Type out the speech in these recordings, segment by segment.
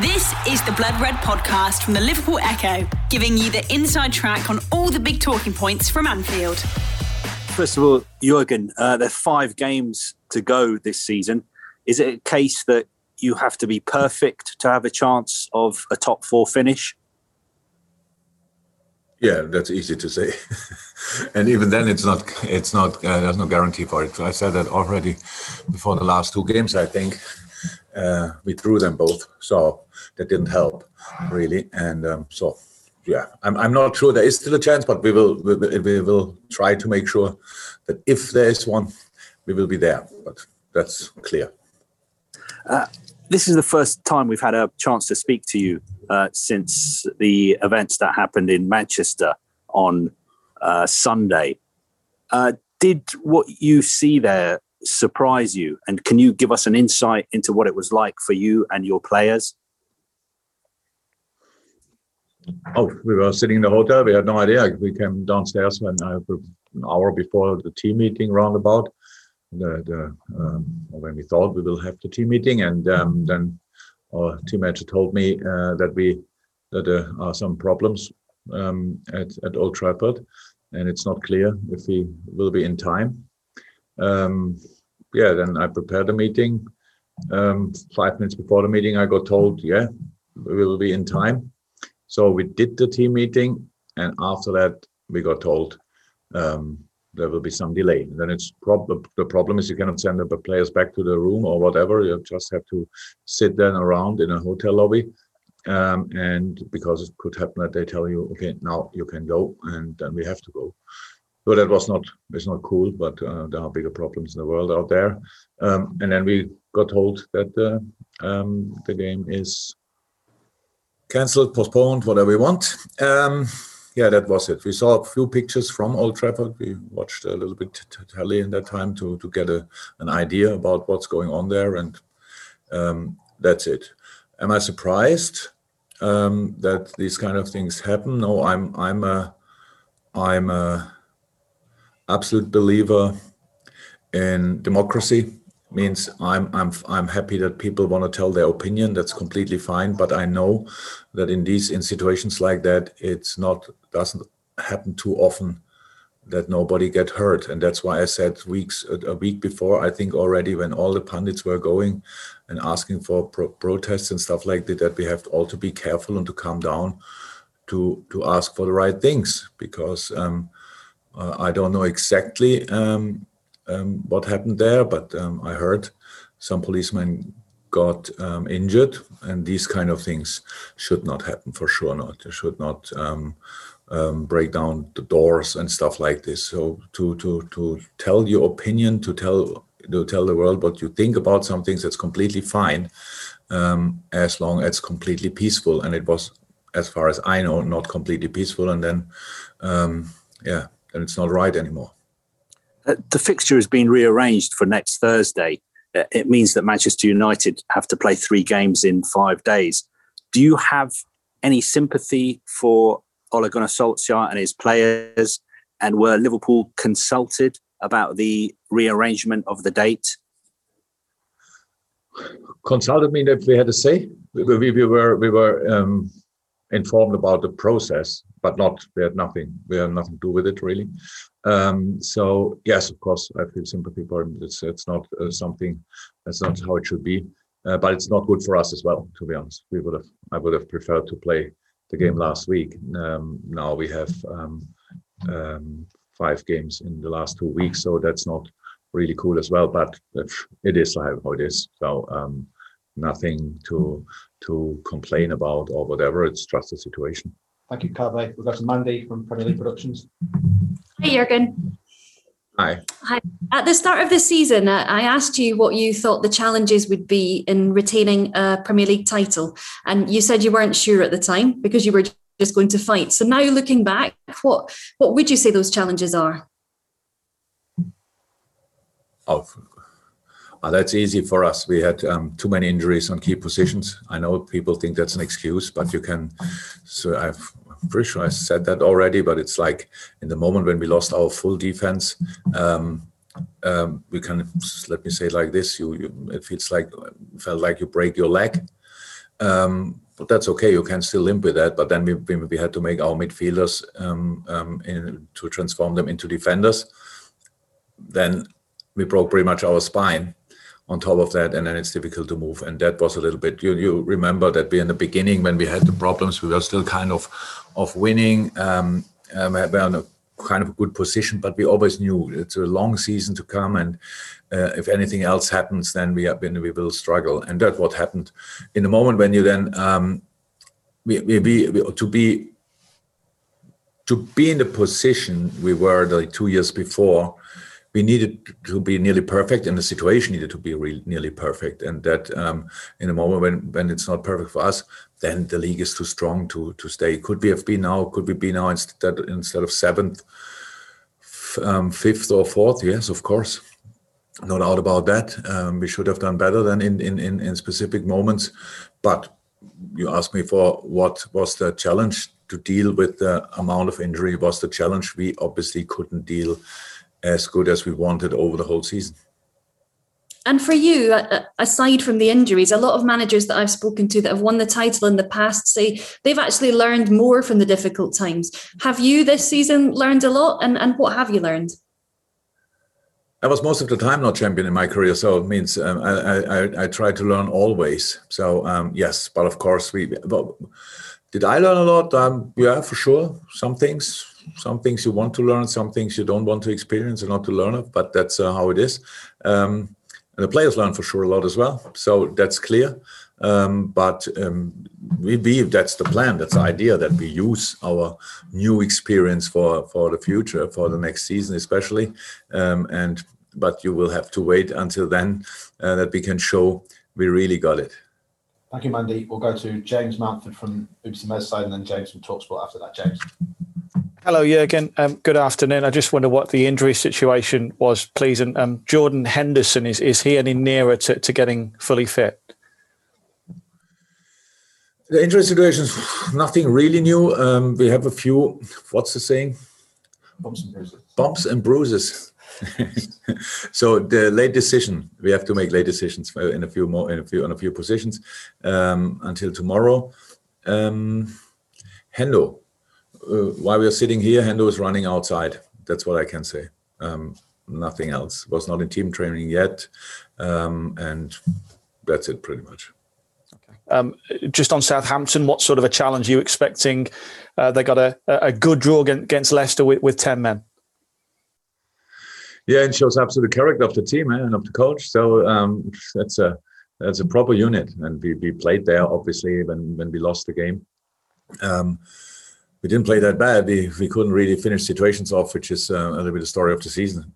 This is the Blood Red podcast from the Liverpool Echo, giving you the inside track on all the big talking points from Anfield. First of all, Jurgen, uh, there are five games to go this season. Is it a case that you have to be perfect to have a chance of a top four finish? Yeah, that's easy to say, and even then, it's not. It's not. Uh, there's no guarantee for it. I said that already before the last two games. I think uh, we drew them both, so that didn't help really. And um, so, yeah, I'm, I'm not sure there is still a chance, but we will we, we will try to make sure that if there is one, we will be there. But that's clear. This is the first time we've had a chance to speak to you uh, since the events that happened in Manchester on uh, Sunday. Uh, did what you see there surprise you? And can you give us an insight into what it was like for you and your players? Oh, we were sitting in the hotel. We had no idea. We came downstairs when an hour before the team meeting roundabout. The, the um, when we thought we will have the team meeting, and um, then our team manager told me uh, that we that there are some problems um, at at Old Trafford, and it's not clear if we will be in time. Um, yeah, then I prepared the meeting. Um, five minutes before the meeting, I got told, yeah, we will be in time. So we did the team meeting, and after that, we got told um, there will be some delay. And then it's prob- the problem is you cannot send the players back to the room or whatever. You just have to sit then around in a hotel lobby. Um, and because it could happen that they tell you, okay, now you can go, and then we have to go. So that was not it's not cool, but uh, there are bigger problems in the world out there. Um, and then we got told that uh, um, the game is cancelled, postponed, whatever we want. Um, yeah, that was it. We saw a few pictures from Old Trafford. We watched a little bit telly in that time to to get a, an idea about what's going on there, and um, that's it. Am I surprised um, that these kind of things happen? No, I'm I'm a I'm a absolute believer in democracy means I'm I'm I'm happy that people want to tell their opinion. That's completely fine. But I know that in these in situations like that, it's not doesn't happen too often that nobody get hurt, and that's why I said weeks a week before. I think already when all the pundits were going and asking for pro- protests and stuff like that, that we have all to be careful and to calm down, to to ask for the right things because. Um, uh, I don't know exactly um, um, what happened there, but um, I heard some policemen got um, injured, and these kind of things should not happen for sure. Not they should not um, break down the doors and stuff like this. So to to to tell your opinion, to tell to tell the world what you think about some things, that's completely fine, as long as it's completely peaceful. And it was, as far as I know, not completely peaceful. And then, um, yeah, then it's not right anymore. Uh, the fixture has been rearranged for next Thursday. Uh, It means that Manchester United have to play three games in five days. Do you have any sympathy for Ole Gunnar Solskjaer and his players? And were Liverpool consulted about the rearrangement of the date? consulted me that we had to say we, we, we were we were um, informed about the process but not we had nothing we had nothing to do with it really um, so yes of course i feel sympathy for him it's it's not uh, something that's not how it should be uh, but it's not good for us as well to be honest we would have i would have preferred to play the game last week um, now we have um, um, five games in the last two weeks so that's not really cool as well. But it is how it is. So um, nothing to to complain about or whatever. It's just a situation. Thank you, Kave. We've got some Mandy from Premier League Productions. Hi, Jurgen. Hi. Hi. At the start of the season, uh, I asked you what you thought the challenges would be in retaining a Premier League title. And you said you weren't sure at the time because you were just going to fight. So now looking back, what, what would you say those challenges are? Oh, that's easy for us. We had um, too many injuries on key positions. I know people think that's an excuse, but you can. So I've, I'm pretty sure I said that already, but it's like in the moment when we lost our full defense, um, um, we can let me say it like this: you, you it feels like felt like you break your leg. Um, but that's okay. You can still limp with that. But then we, we had to make our midfielders um, um, in, to transform them into defenders. Then we broke pretty much our spine on top of that, and then it's difficult to move. And that was a little bit. You you remember that we in the beginning when we had the problems, we were still kind of of winning. Um, um, we were in a kind of a good position, but we always knew it's a long season to come, and uh, if anything else happens, then we have been, we will struggle. And that's what happened in the moment when you then um, we, we, we, to be to be in the position we were like two years before we needed to be nearly perfect and the situation needed to be really nearly perfect. And that um, in a moment when when it's not perfect for us then the league is too strong to to stay. Could we have been now could we be now instead instead of seventh um, fifth or fourth? Yes of course. No doubt about that. Um, we should have done better than in, in in in specific moments. But you asked me for what was the challenge to deal with the amount of injury was the challenge. We obviously couldn't deal as good as we wanted over the whole season. And for you, aside from the injuries, a lot of managers that I've spoken to that have won the title in the past say they've actually learned more from the difficult times. Have you this season learned a lot? And, and what have you learned? I was most of the time not champion in my career, so it means um, I, I, I try to learn always. So um, yes, but of course we. Well, did I learn a lot? Um, yeah, for sure. Some things, some things you want to learn, some things you don't want to experience and not to learn of. But that's uh, how it is. Um, and the players learn for sure a lot as well. So that's clear. Um, but um, we believe that's the plan. That's the idea that we use our new experience for for the future, for the next season, especially. Um, and but you will have to wait until then uh, that we can show we really got it. Thank you, Mandy. We'll go to James Mountford from BBC Merseyside and then James from Talksport after that. James. Hello, Jurgen. Um, good afternoon. I just wonder what the injury situation was, please. And um, Jordan Henderson, is, is he any nearer to, to getting fully fit? The injury situation is nothing really new. Um, we have a few, what's the saying? Bumps and bruises. Bumps and bruises. so the late decision we have to make late decisions in a few more in a few on a few positions um, until tomorrow. Um, Hendo, uh, while we are sitting here, Hendo is running outside. That's what I can say. Um, nothing else. Was not in team training yet, um, and that's it pretty much. Um, just on Southampton, what sort of a challenge are you expecting? Uh, they got a, a good draw against Leicester with, with 10 men. Yeah, and shows absolute character of the team eh, and of the coach. So um, that's a that's a proper unit, and we, we played there obviously when when we lost the game. Um, we didn't play that bad. We we couldn't really finish situations off, which is uh, a little bit the story of the season.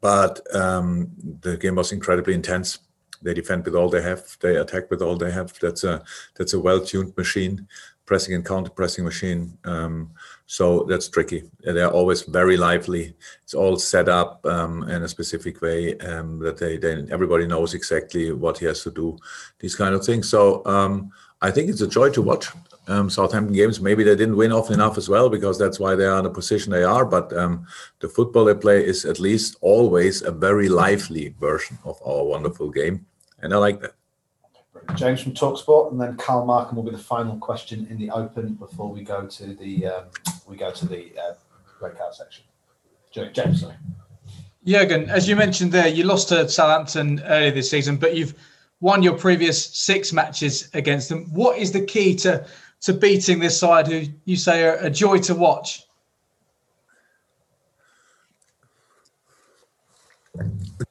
But um, the game was incredibly intense. They defend with all they have. They attack with all they have. That's a that's a well-tuned machine, pressing and counter-pressing machine. Um, so that's tricky. They're always very lively. It's all set up um, in a specific way um, that they, they everybody knows exactly what he has to do. These kind of things. So um, I think it's a joy to watch. Um, Southampton games. Maybe they didn't win often enough as well because that's why they are in the position they are. But um, the football they play is at least always a very lively version of our wonderful game, and I like that. James from Talksport, and then Carl Markham will be the final question in the open before we go to the um, we go to the uh, red card section. James, sorry. Jurgen, as you mentioned there, you lost to Southampton earlier this season, but you've won your previous six matches against them. What is the key to to beating this side, who you say are a joy to watch?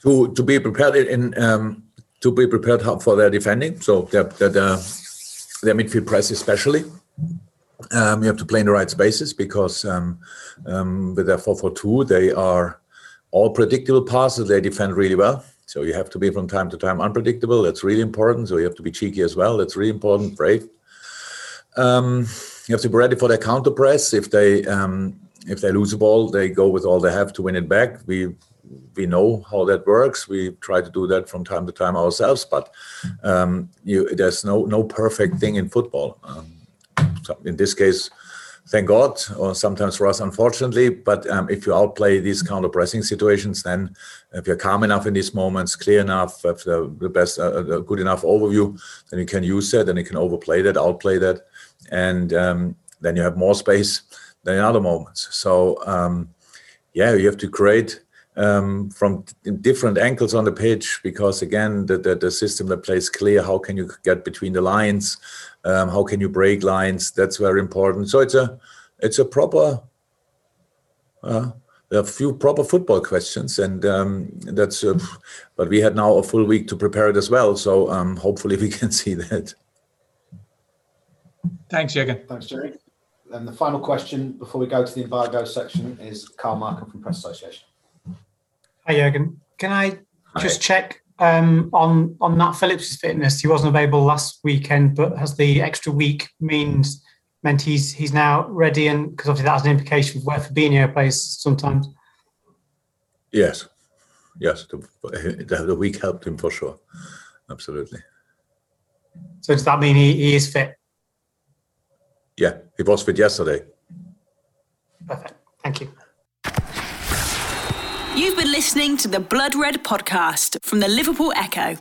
To to be prepared in um, to be prepared for their defending. So their their, their midfield press especially. Um, you have to play in the right spaces because um, um, with their 4-4-2, they are all predictable passes. They defend really well. So you have to be from time to time unpredictable. That's really important. So you have to be cheeky as well. That's really important. Brave. Um, you have to be ready for their counter press. If they um, if they lose a ball, they go with all they have to win it back. We we know how that works. We try to do that from time to time ourselves, but um, you, there's no no perfect thing in football. Um, in this case, thank God, or sometimes for us, unfortunately. But um, if you outplay these of pressing situations, then if you're calm enough in these moments, clear enough, have the, the best, uh, uh good enough overview, then you can use that and you can overplay that, outplay that, and um, then you have more space than in other moments. So um, yeah, you have to create um, from different angles on the pitch because again the, the, the, system that plays clear how can you get between the lines? Um, how can you break lines? That's very important. So it's a it's a proper uh, there are a few proper football questions and um, that's uh, but we had now a full week to prepare it as well. So um, hopefully we can see that thanks Jürgen thanks Jerry and the final question before we go to the embargo section is Carl Markham from Press Association Hi, Jurgen. Can I just Hi. check um, on on Nat Phillips' fitness? He wasn't available last weekend, but has the extra week means meant he's he's now ready? And because obviously that has an implication for where Fabinho plays sometimes. Yes, yes, the, the week helped him for sure. Absolutely. So does that mean he, he is fit? Yeah, he was fit yesterday. Perfect. Thank you. You've been listening to the Blood Red podcast from the Liverpool Echo.